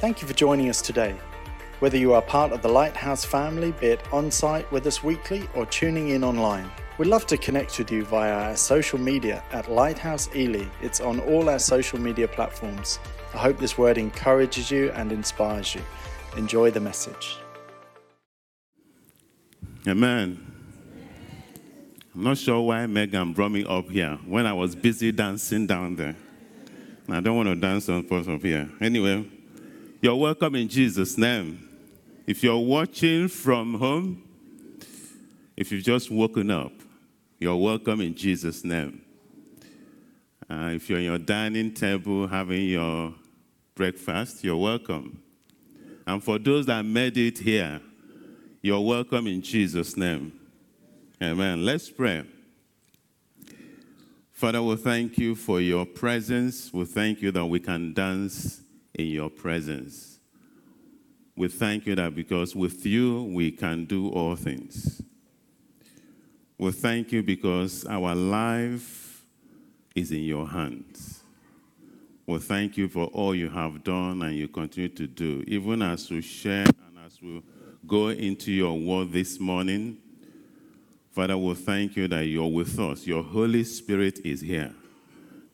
Thank you for joining us today. Whether you are part of the Lighthouse family, be it on site with us weekly or tuning in online, we'd love to connect with you via our social media at Lighthouse Ely. It's on all our social media platforms. I hope this word encourages you and inspires you. Enjoy the message. Amen. I'm not sure why Megan brought me up here when I was busy dancing down there. I don't want to dance on front of here. Anyway, you're welcome in Jesus' name. If you're watching from home, if you've just woken up, you're welcome in Jesus' name. Uh, if you're in your dining table having your breakfast, you're welcome. And for those that made it here, you're welcome in Jesus' name. Amen. Let's pray. Father, we thank you for your presence. We thank you that we can dance in your presence. We thank you that because with you we can do all things. We thank you because our life is in your hands. We thank you for all you have done and you continue to do. Even as we share and as we go into your word this morning, Father, we thank you that you're with us. Your Holy Spirit is here,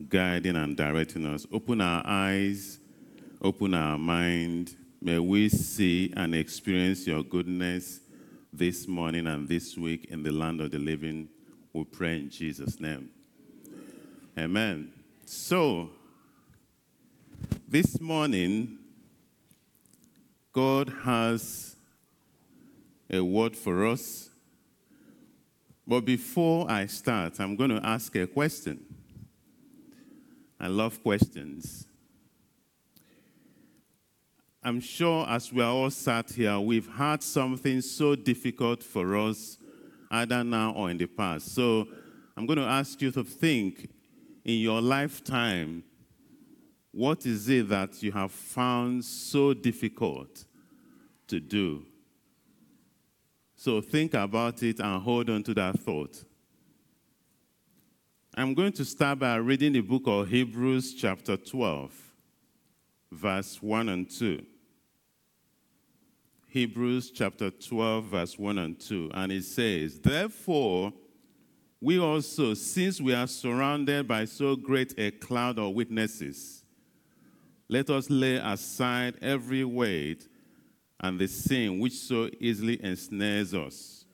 guiding and directing us. Open our eyes, open our mind. May we see and experience your goodness this morning and this week in the land of the living. We pray in Jesus' name. Amen. So, this morning, God has a word for us but before I start, I'm going to ask a question. I love questions. I'm sure as we are all sat here, we've had something so difficult for us, either now or in the past. So I'm going to ask you to think in your lifetime what is it that you have found so difficult to do? So think about it and hold on to that thought. I'm going to start by reading the book of Hebrews, chapter 12, verse 1 and 2. Hebrews chapter 12, verse 1 and 2. And it says, Therefore, we also, since we are surrounded by so great a cloud of witnesses, let us lay aside every weight and the sin which so easily ensnares us.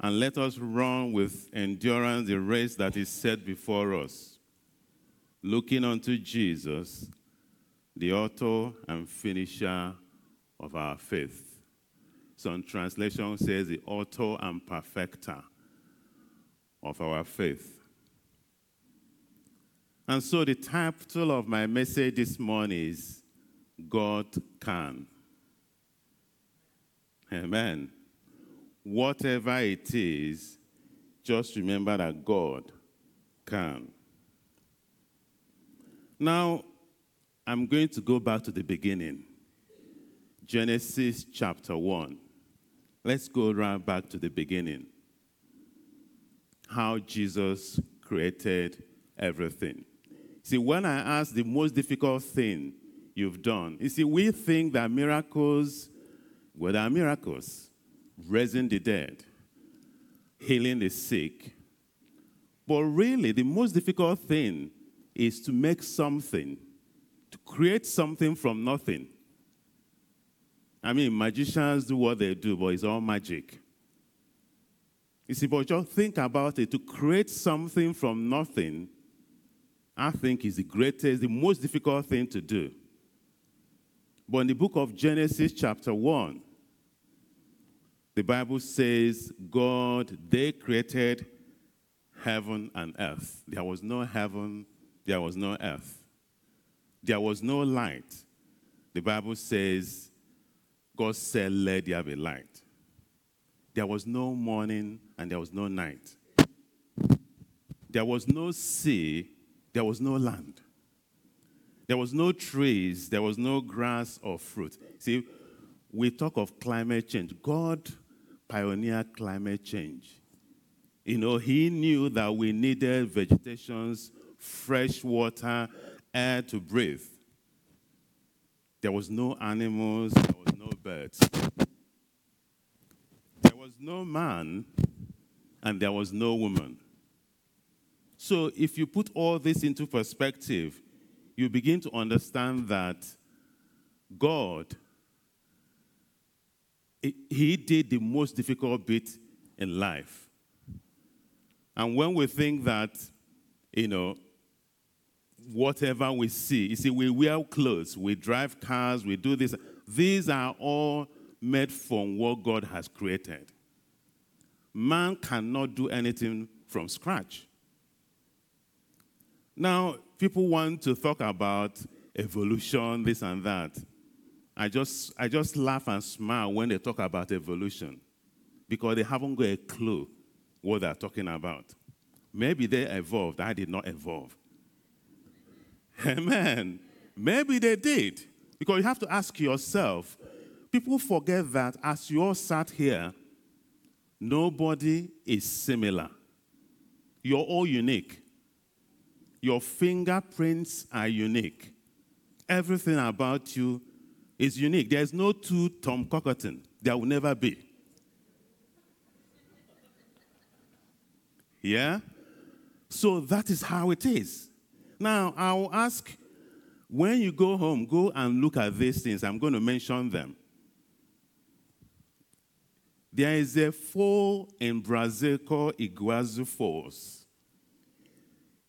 And let us run with endurance the race that is set before us, looking unto Jesus, the author and finisher of our faith. Some translation says the author and perfecter of our faith. And so the title of my message this morning is God Can. Amen. Whatever it is, just remember that God can. Now, I'm going to go back to the beginning. Genesis chapter 1. Let's go right back to the beginning. How Jesus created everything. See, when I ask the most difficult thing you've done, you see, we think that miracles well, there are miracles raising the dead, healing the sick. But really, the most difficult thing is to make something, to create something from nothing. I mean, magicians do what they do, but it's all magic. You see, but just think about it. To create something from nothing, I think is the greatest, the most difficult thing to do. But in the book of Genesis, chapter 1, the Bible says God, they created heaven and earth. There was no heaven, there was no earth. There was no light. The Bible says God said, Let there be light. There was no morning and there was no night. There was no sea, there was no land. There was no trees, there was no grass or fruit. See, we talk of climate change. God pioneered climate change. You know, he knew that we needed vegetations, fresh water, air to breathe. there was no animals, There was no man, and there was no woman. So if you put all this into perspective, you begin to understand that God, He did the most difficult bit in life. And when we think that, you know, whatever we see, you see, we wear clothes, we drive cars, we do this, these are all made from what God has created. Man cannot do anything from scratch. Now, people want to talk about evolution, this and that. I just, I just laugh and smile when they talk about evolution because they haven't got a clue what they're talking about. Maybe they evolved. I did not evolve. Amen. Maybe they did. Because you have to ask yourself people forget that as you all sat here, nobody is similar. You're all unique. Your fingerprints are unique. Everything about you is unique. There's no two Tom Cockerton. There will never be. Yeah? So that is how it is. Now, I will ask when you go home, go and look at these things. I'm going to mention them. There is a fall in Brazil called Iguazu Falls.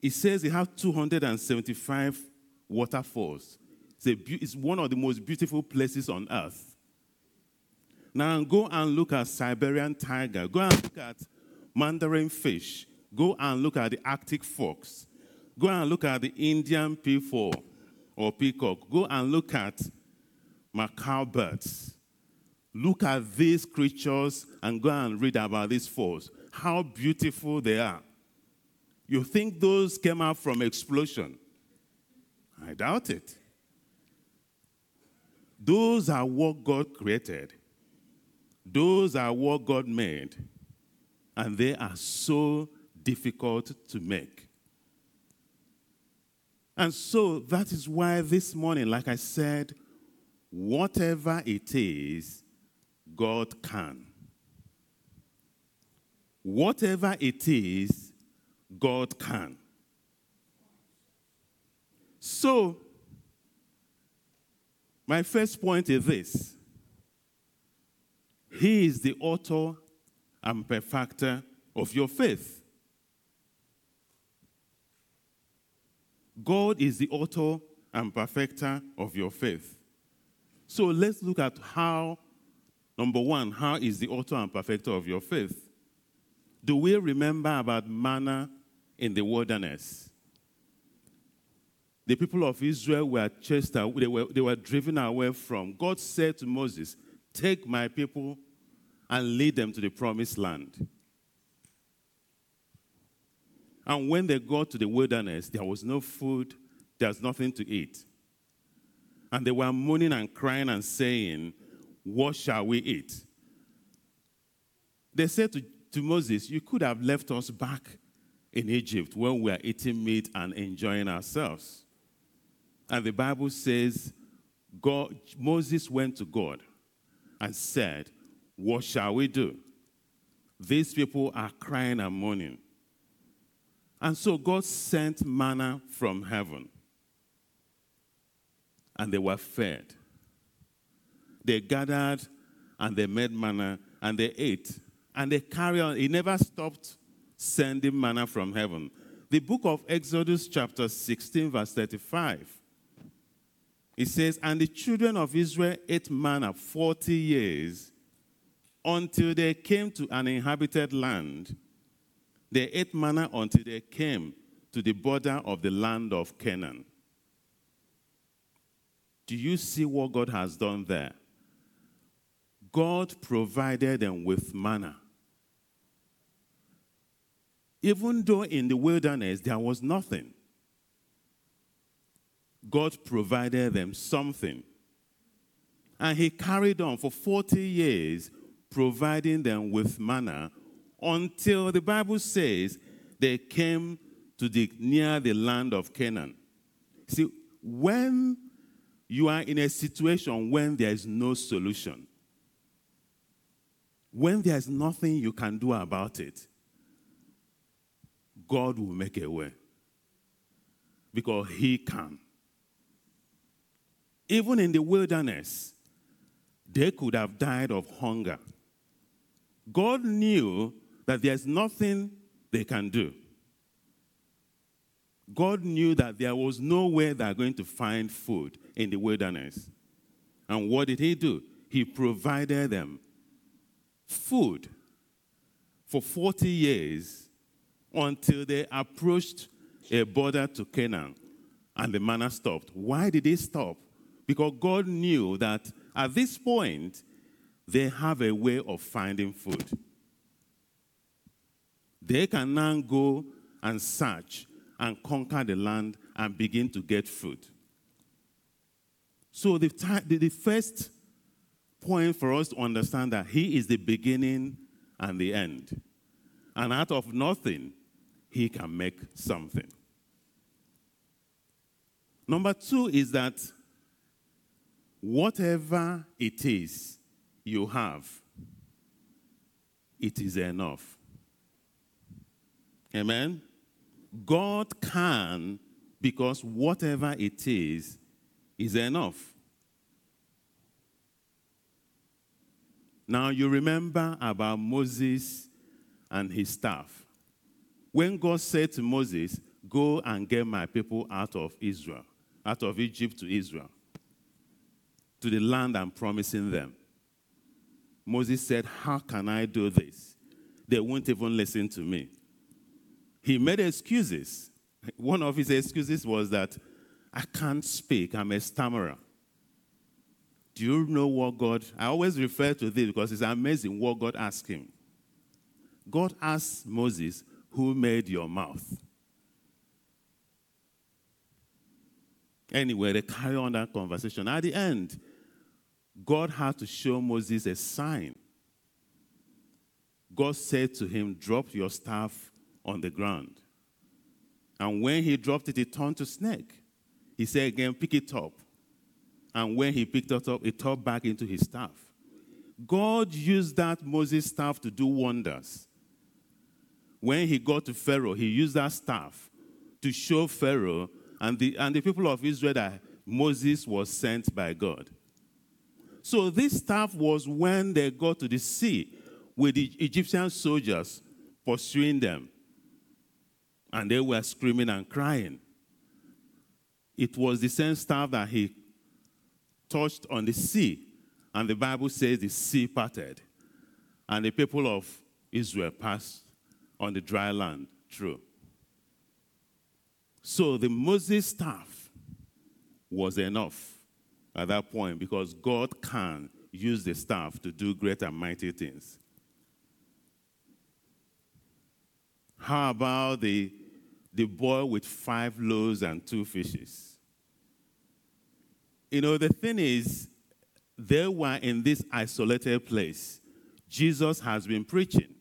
It says it has 275 waterfalls. It's, a, it's one of the most beautiful places on earth. Now go and look at Siberian tiger. Go and look at mandarin fish. Go and look at the Arctic fox. Go and look at the Indian peafowl or peacock. Go and look at macaw birds. Look at these creatures and go and read about these falls. How beautiful they are. You think those came out from explosion? I doubt it. Those are what God created. Those are what God made. And they are so difficult to make. And so that is why this morning, like I said, whatever it is, God can. Whatever it is, God can. So, my first point is this He is the author and perfecter of your faith. God is the author and perfecter of your faith. So let's look at how, number one, how is the author and perfecter of your faith? Do we remember about manna in the wilderness. The people of Israel were chased away, they were, they were driven away from. God said to Moses, Take my people and lead them to the promised land. And when they got to the wilderness, there was no food, there was nothing to eat. And they were moaning and crying and saying, What shall we eat? They said to, to Moses, You could have left us back in Egypt when we are eating meat and enjoying ourselves. And the Bible says, God, Moses went to God and said, What shall we do? These people are crying and mourning. And so God sent manna from heaven. And they were fed. They gathered and they made manna and they ate. And they carried on. He never stopped sending manna from heaven. The book of Exodus, chapter 16, verse 35. It says, And the children of Israel ate manna 40 years until they came to an inhabited land. They ate manna until they came to the border of the land of Canaan. Do you see what God has done there? God provided them with manna even though in the wilderness there was nothing, God provided them something. And He carried on for 40 years, providing them with manna until the Bible says they came to the near the land of Canaan. See, when you are in a situation when there is no solution, when there's nothing you can do about it, God will make a way because He can. Even in the wilderness, they could have died of hunger. God knew that there's nothing they can do. God knew that there was no way they're going to find food in the wilderness. And what did He do? He provided them food for 40 years until they approached a border to Canaan and the manna stopped. Why did it stop? Because God knew that at this point, they have a way of finding food. They can now go and search and conquer the land and begin to get food. So, the, the, the first point for us to understand that He is the beginning and the end. And out of nothing, He can make something. Number two is that whatever it is you have, it is enough. Amen? God can because whatever it is, is enough. Now, you remember about Moses and his staff. When God said to Moses, Go and get my people out of Israel, out of Egypt to Israel, to the land I'm promising them. Moses said, How can I do this? They won't even listen to me. He made excuses. One of his excuses was that I can't speak, I'm a stammerer. Do you know what God? I always refer to this because it's amazing what God asked him. God asked Moses, Who made your mouth? Anyway, they carry on that conversation. At the end, God had to show Moses a sign. God said to him, Drop your staff on the ground. And when he dropped it, it turned to snake. He said again, Pick it up. And when he picked it up, it turned back into his staff. God used that Moses staff to do wonders. When he got to Pharaoh, he used that staff to show Pharaoh and the, and the people of Israel that Moses was sent by God. So this staff was when they got to the sea with the Egyptian soldiers pursuing them. And they were screaming and crying. It was the same staff that he touched on the sea. And the Bible says the sea parted. And the people of Israel passed on the dry land through. So the Moses staff was enough at that point because God can use the staff to do great and mighty things. How about the, the boy with five loaves and two fishes? You know, the thing is, they were in this isolated place. Jesus has been preaching,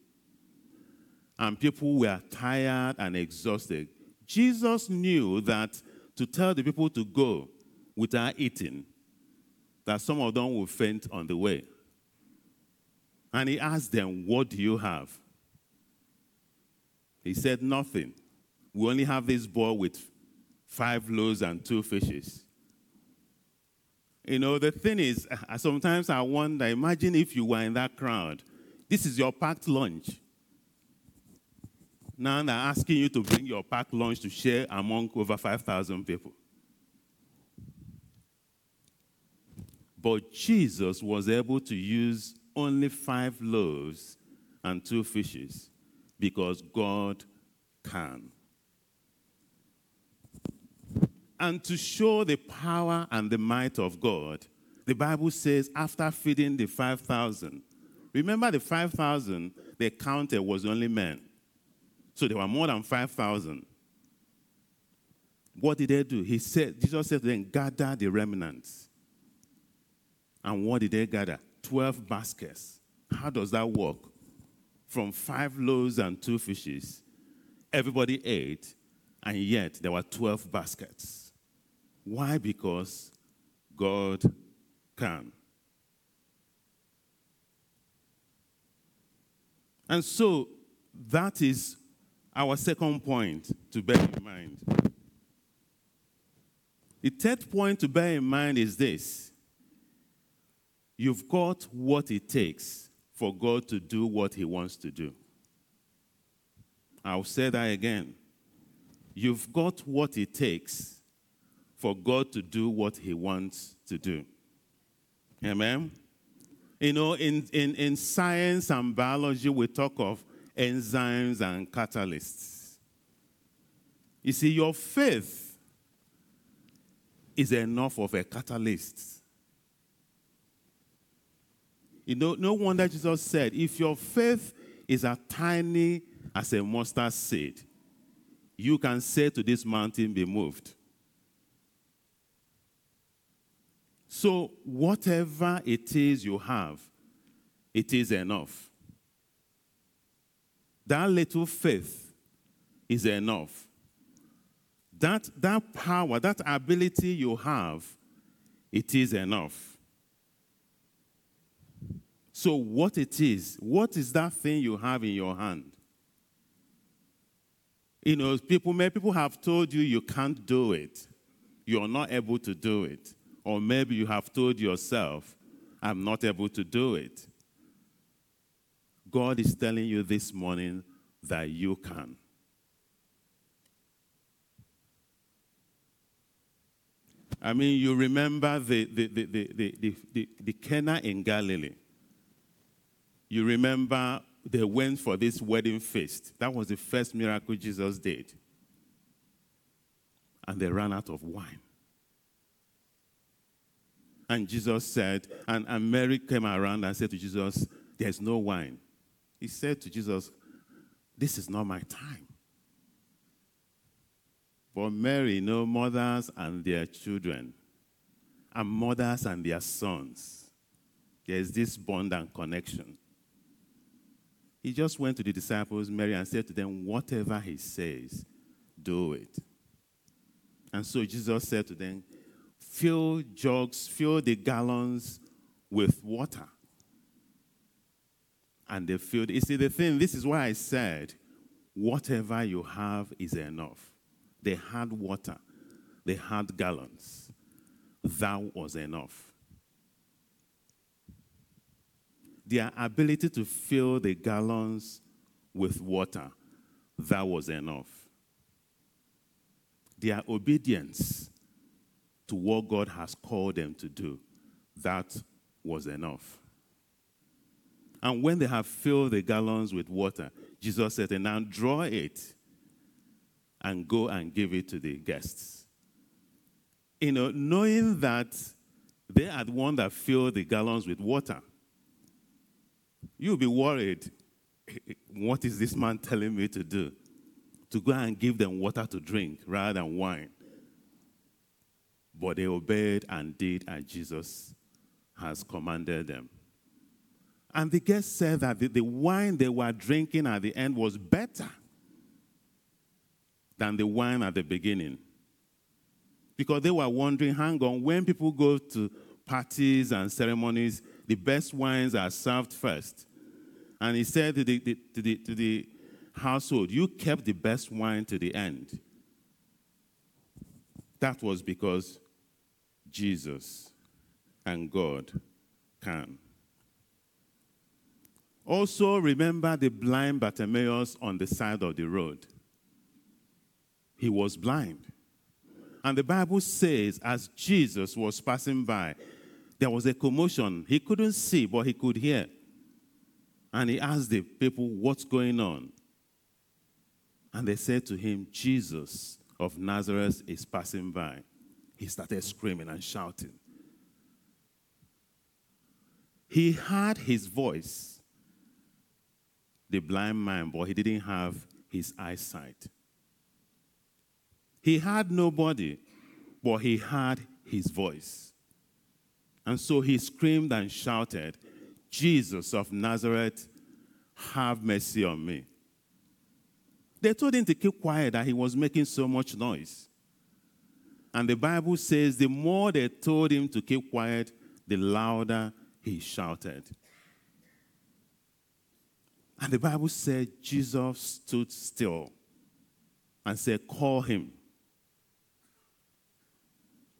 and people were tired and exhausted. Jesus knew that to tell the people to go without eating, that some of them will faint on the way. And he asked them, What do you have? He said, Nothing. We only have this boy with five loaves and two fishes. You know, the thing is, uh, sometimes I wonder imagine if you were in that crowd. This is your packed lunch. Now they're asking you to bring your packed lunch to share among over 5,000 people. But Jesus was able to use only five loaves and two fishes because God can. And to show the power and the might of God, the Bible says after feeding the 5,000, remember the 5,000 they counted was only men. So there were more than 5,000. What did they do? He said, Jesus said to them, gather the remnants. And what did they gather? 12 baskets. How does that work? From five loaves and two fishes, everybody ate, and yet there were 12 baskets. Why? Because God can. And so that is our second point to bear in mind. The third point to bear in mind is this you've got what it takes for God to do what He wants to do. I'll say that again. You've got what it takes for God to do what He wants to do. Amen? You know, in, in, in science and biology, we talk of enzymes and catalysts. You see, your faith is enough of a catalyst. You know, no wonder Jesus said, if your faith is as tiny as a mustard seed, you can say to this mountain, be moved. So, whatever it is you have, it is enough. That little faith is enough. That, that power, that ability you have, it is enough. So, what it is, what is that thing you have in your hand? You know, people, many people have told you you can't do it, you're not able to do it. Or maybe you have told yourself, I'm not able to do it. God is telling you this morning that you can. I mean, you remember the, the, the, the, the, the, the Cana in Galilee. You remember they went for this wedding feast. That was the first miracle Jesus did. And they ran out of wine. And Jesus said, and, and Mary came around and said to Jesus, There's no wine. He said to Jesus, This is not my time. For Mary, know, mothers and their children, and mothers and their sons, there's this bond and connection. He just went to the disciples, Mary, and said to them, Whatever he says, do it. And so Jesus said to them, fill jugs, fill the gallons with water. And they filled. You see, the thing, this is why I said, whatever you have is enough. They had water, they had gallons. That was enough. Their ability to fill the gallons with water, that was enough. Their obedience to what God has called them to do. That was enough. And when they have filled the gallons with water, Jesus said, and now draw it and go and give it to the guests. You know, knowing that they are the one that filled the gallons with water, you'll be worried. What is this man telling me to do? To go and give them water to drink rather than wine. But they obeyed and did as Jesus has commanded them. And the guests said that the, wine they were drinking at the end was better than the wine at the beginning. Because they were wondering, hang on, when people go to parties and ceremonies, the best wines are served first. And he said to the, to the, to the household, You kept the best wine to the end. That was because Jesus and God can. Also, remember the blind Bartimaeus on the side of the road. He was blind. And the Bible says, as Jesus was passing by, there was a commotion. He couldn't see, but he could hear. And he asked the people, What's going on? And they said to him, Jesus of Nazareth is passing by he started screaming and shouting. He had his voice, the blind man, but he didn't have his eyesight. He had nobody, but he had his voice. And so he screamed and shouted, Jesus of Nazareth, have mercy on me. They told him to keep quiet that he was making so much noise. And the Bible says the more they told him to keep quiet, the louder he shouted. And the Bible said Jesus stood still and said, Call him.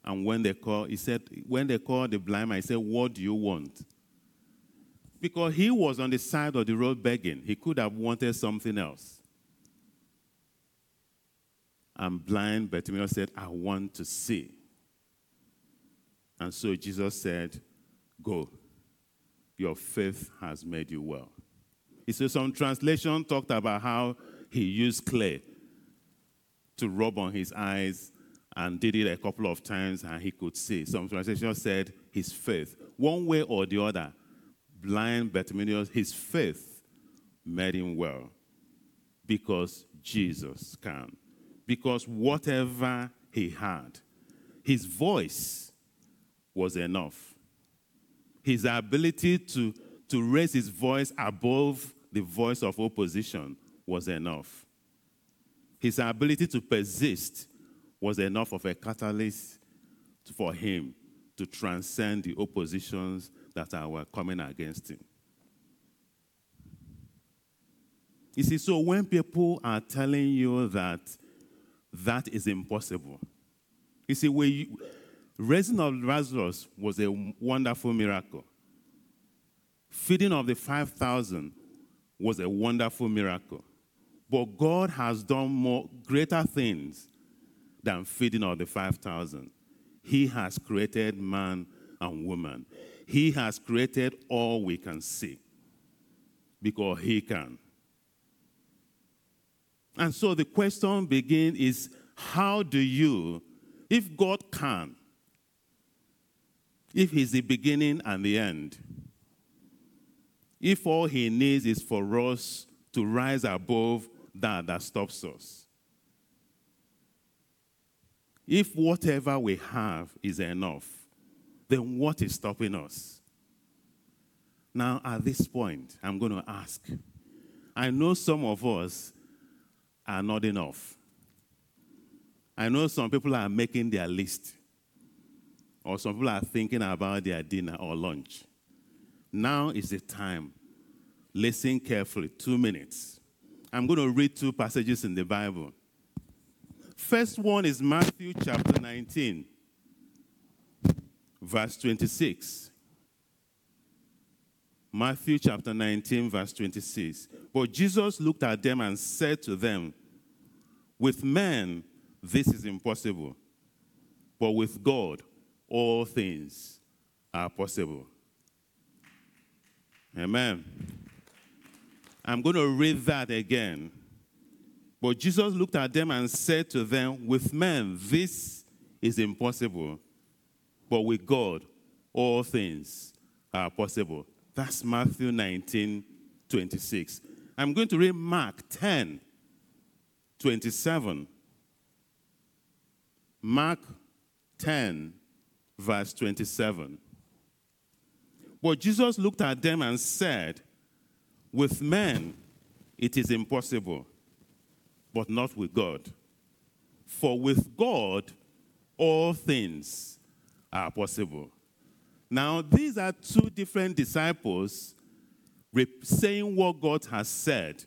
And when they called, he said, when they called the blind man, he said, What do you want? Because he was on the side of the road begging. He could have wanted something else. And blind but Bartimaeus said, I want to see. And so Jesus said, Go. Your faith has made you well. He said some translation talked about how he used clay to rub on his eyes and did it a couple of times and he could see. Some translation said his faith. One way or the other, blind Bartimaeus, his faith made him well because Jesus can because whatever he had, his voice was enough. His ability to, to raise his voice above the voice of opposition was enough. His ability to persist was enough of a catalyst for him to transcend the oppositions that were coming against him. You see, so when people are telling you that that is impossible. You see, when raising of Lazarus was a wonderful miracle. Feeding of the 5,000 was a wonderful miracle. But God has done more greater things than feeding of the 5,000. He has created man and woman. He has created all we can see because he can. And so the question begins is how do you, if God can, if He's the beginning and the end, if all He needs is for us to rise above that that stops us, if whatever we have is enough, then what is stopping us? Now, at this point, I'm going to ask. I know some of us are not enough. I know some people are making their list, or some people are thinking about their dinner or lunch. Now is the time. Listen carefully, two minutes. I'm going to read two passages in the Bible. First one is Matthew chapter 19, verse 26. Matthew chapter 19, verse 26. But Jesus looked at them and said to them, With men, this is impossible, but with God, all things are possible. Amen. I'm going to read that again. But Jesus looked at them and said to them, With men, this is impossible, but with God, all things are possible. That's Matthew 19, 26. I'm going to read Mark 10, 27. Mark 10, verse 27. But Jesus looked at them and said, With men it is impossible, but not with God. For with God all things are possible. Now, these are two different disciples saying what God has said,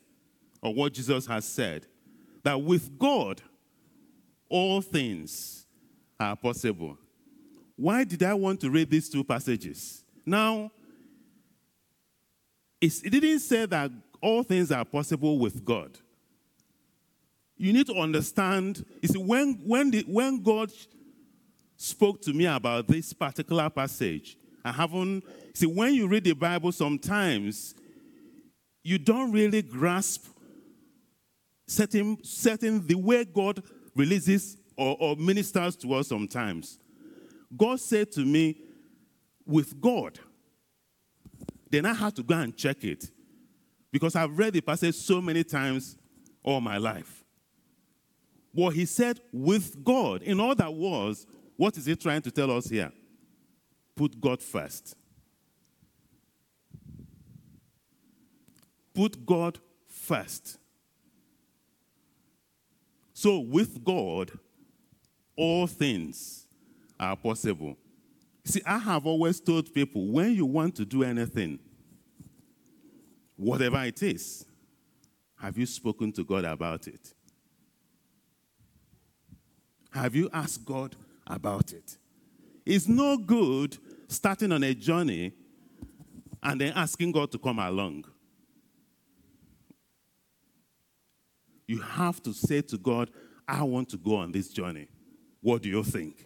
or what Jesus has said. That with God, all things are possible. Why did I want to read these two passages? Now, it didn't say that all things are possible with God. You need to understand, you see, when, when, the, when God spoke to me about this particular passage. I haven't, see, when you read the Bible, sometimes you don't really grasp certain, certain the way God releases or, or ministers to us sometimes. God said to me, with God, then I had to go and check it because I've read the passage so many times all my life. What he said with God, in other words, what is he trying to tell us here? Put God first. Put God first. So, with God, all things are possible. See, I have always told people when you want to do anything, whatever it is, have you spoken to God about it? Have you asked God about it? It's no good starting on a journey and then asking God to come along. You have to say to God, I want to go on this journey. What do you think?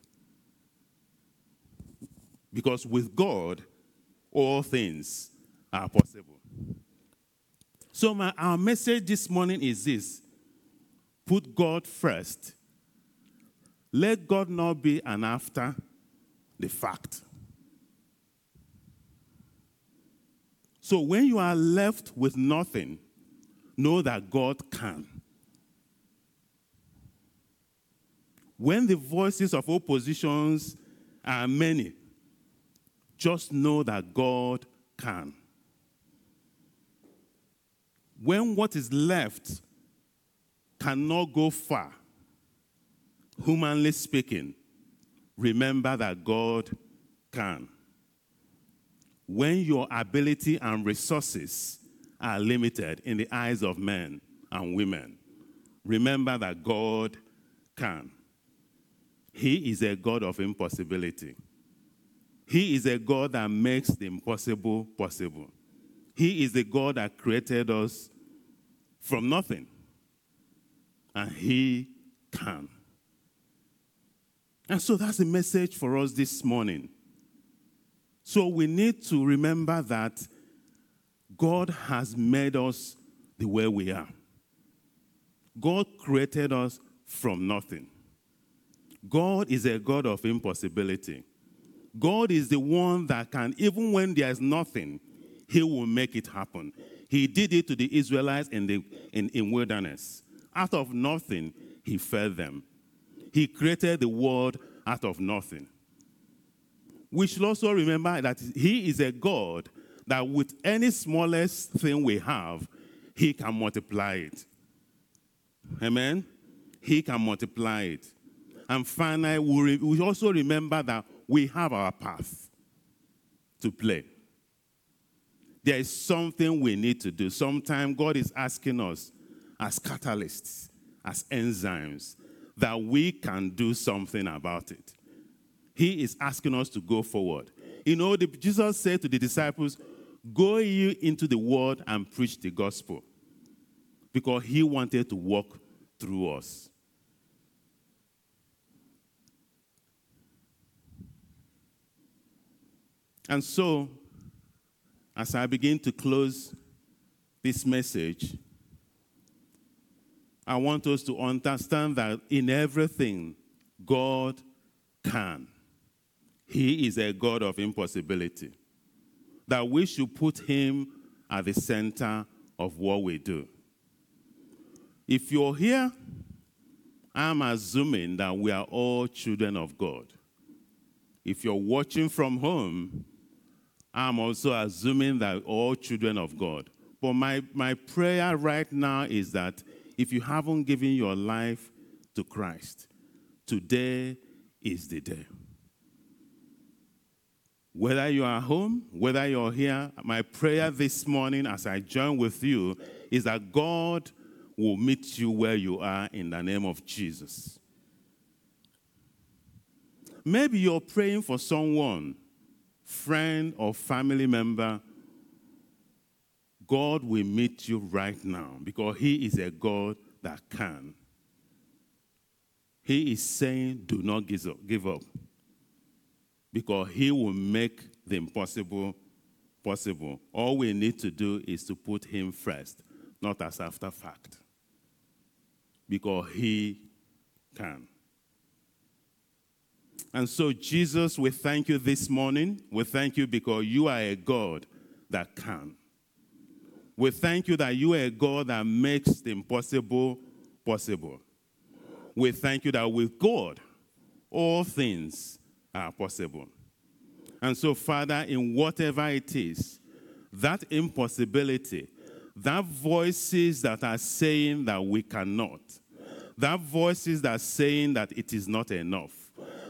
Because with God, all things are possible. So, my, our message this morning is this put God first. Let God not be an after the fact. So, when you are left with nothing, know that God can. When the voices of oppositions are many, just know that God can. When what is left cannot go far, humanly speaking, remember that God can. When your ability and resources are limited in the eyes of men and women, remember that God can. He is a God of impossibility. He is a God that makes the impossible possible. He is the God that created us from nothing. And He can. And so that's the message for us this morning. So we need to remember that God has made us the way we are. God created us from nothing. God is a God of impossibility. God is the one that can, even when there's nothing, He will make it happen. He did it to the Israelites in the in, in wilderness. Out of nothing, He fed them. He created the world out of nothing. We should also remember that He is a God that with any smallest thing we have, He can multiply it. Amen? He can multiply it. And finally, we also remember that we have our path to play. There is something we need to do. Sometimes God is asking us, as catalysts, as enzymes, that we can do something about it. He is asking us to go forward. You know, the, Jesus said to the disciples, Go you into the world and preach the gospel. Because he wanted to walk through us. And so, as I begin to close this message, I want us to understand that in everything, God can. He is a God of impossibility. That we should put Him at the center of what we do. If you're here, I'm assuming that we are all children of God. If you're watching from home, I'm also assuming that all children of God. But my, my prayer right now is that if you haven't given your life to Christ, today is the day. Whether you are home, whether you're here, my prayer this morning as I join with you is that God will meet you where you are in the name of Jesus. Maybe you're praying for someone friend or family member, God will meet you right now because He is a God that can. He is saying, do not give up because He will make the impossible possible. All we need to do is to put Him first, not as after fact, because He can. And so, Jesus, we thank you this morning. We thank you because you are a God that can. We thank you that you are a God that makes the impossible possible. We thank you that with God, all things are possible. And so, Father, in whatever it is, that impossibility, that voices that are saying that we cannot, That voices that are saying that it is not enough.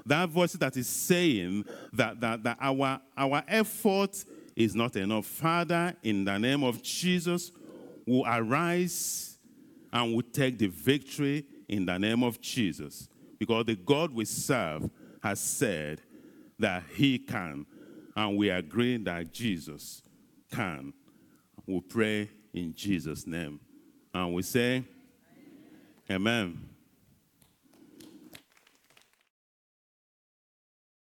That voice that is saying that, that, that our, our effort is not enough. Father, in the name of Jesus, will arise and will take the victory in the name of Jesus. Because the God we serve has said that he can. And we agree that Jesus can. We pray in Jesus' name. And we say, Amen. Amen.